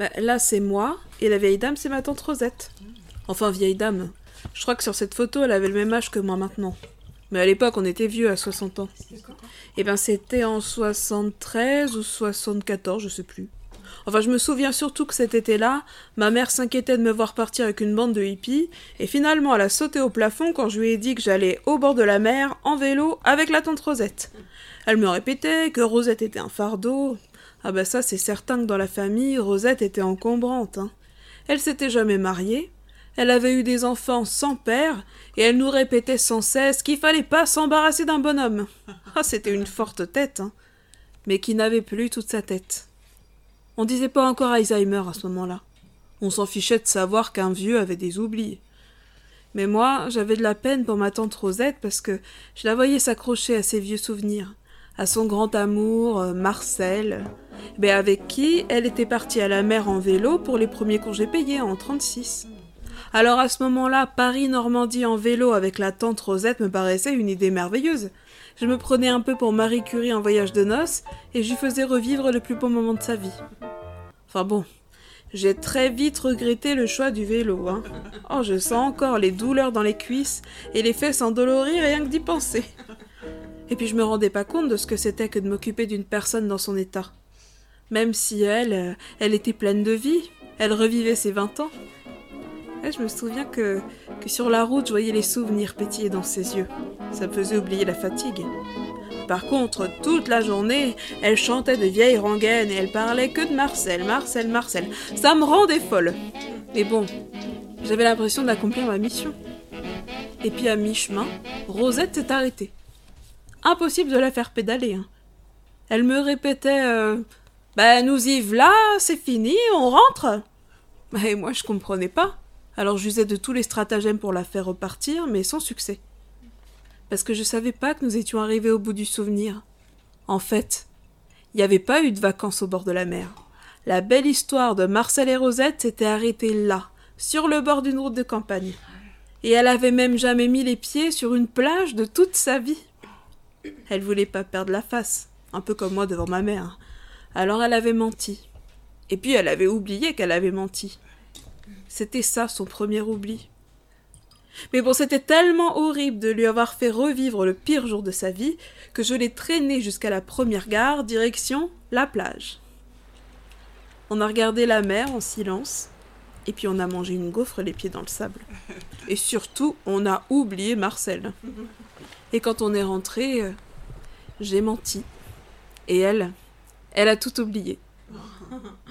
Bah, là, c'est moi, et la vieille dame, c'est ma tante Rosette. Enfin, vieille dame. Je crois que sur cette photo, elle avait le même âge que moi maintenant. Mais à l'époque, on était vieux à 60 ans. Eh ben, c'était en 73 ou 74, je sais plus. Enfin, je me souviens surtout que cet été-là, ma mère s'inquiétait de me voir partir avec une bande de hippies, et finalement elle a sauté au plafond quand je lui ai dit que j'allais au bord de la mer, en vélo, avec la tante Rosette. Elle me répétait que Rosette était un fardeau. Ah bah ça, c'est certain que dans la famille, Rosette était encombrante. Hein. Elle s'était jamais mariée, elle avait eu des enfants sans père, et elle nous répétait sans cesse qu'il fallait pas s'embarrasser d'un bonhomme. Ah, c'était une forte tête, hein, mais qui n'avait plus toute sa tête. On disait pas encore Alzheimer à ce moment-là. On s'en fichait de savoir qu'un vieux avait des oublis. Mais moi, j'avais de la peine pour ma tante Rosette parce que je la voyais s'accrocher à ses vieux souvenirs, à son grand amour, euh, Marcel, mais avec qui elle était partie à la mer en vélo pour les premiers congés payés en 36. Alors à ce moment-là, Paris-Normandie en vélo avec la tante Rosette me paraissait une idée merveilleuse. Je me prenais un peu pour Marie Curie en voyage de noces et je lui faisais revivre le plus beau moment de sa vie. Enfin bon, j'ai très vite regretté le choix du vélo. Hein. Oh, je sens encore les douleurs dans les cuisses et les fesses endolories rien que d'y penser. Et puis je me rendais pas compte de ce que c'était que de m'occuper d'une personne dans son état. Même si elle, euh, elle était pleine de vie, elle revivait ses vingt ans. Et je me souviens que, que sur la route, je voyais les souvenirs pétiller dans ses yeux. Ça me faisait oublier la fatigue. Par contre, toute la journée, elle chantait de vieilles rengaines et elle parlait que de Marcel, Marcel, Marcel. Ça me rendait folle. Mais bon, j'avais l'impression d'accomplir ma mission. Et puis à mi-chemin, Rosette s'est arrêtée. Impossible de la faire pédaler. Hein. Elle me répétait Ben nous y voilà, c'est fini, on rentre. Et moi je comprenais pas. Alors j'usais de tous les stratagèmes pour la faire repartir, mais sans succès parce que je savais pas que nous étions arrivés au bout du souvenir. En fait, il n'y avait pas eu de vacances au bord de la mer. La belle histoire de Marcel et Rosette s'était arrêtée là, sur le bord d'une route de campagne. Et elle avait même jamais mis les pieds sur une plage de toute sa vie. Elle voulait pas perdre la face, un peu comme moi devant ma mère. Alors elle avait menti. Et puis elle avait oublié qu'elle avait menti. C'était ça son premier oubli. Mais bon, c'était tellement horrible de lui avoir fait revivre le pire jour de sa vie que je l'ai traîné jusqu'à la première gare, direction la plage. On a regardé la mer en silence, et puis on a mangé une gaufre les pieds dans le sable. Et surtout, on a oublié Marcel. Et quand on est rentré, euh, j'ai menti. Et elle, elle a tout oublié.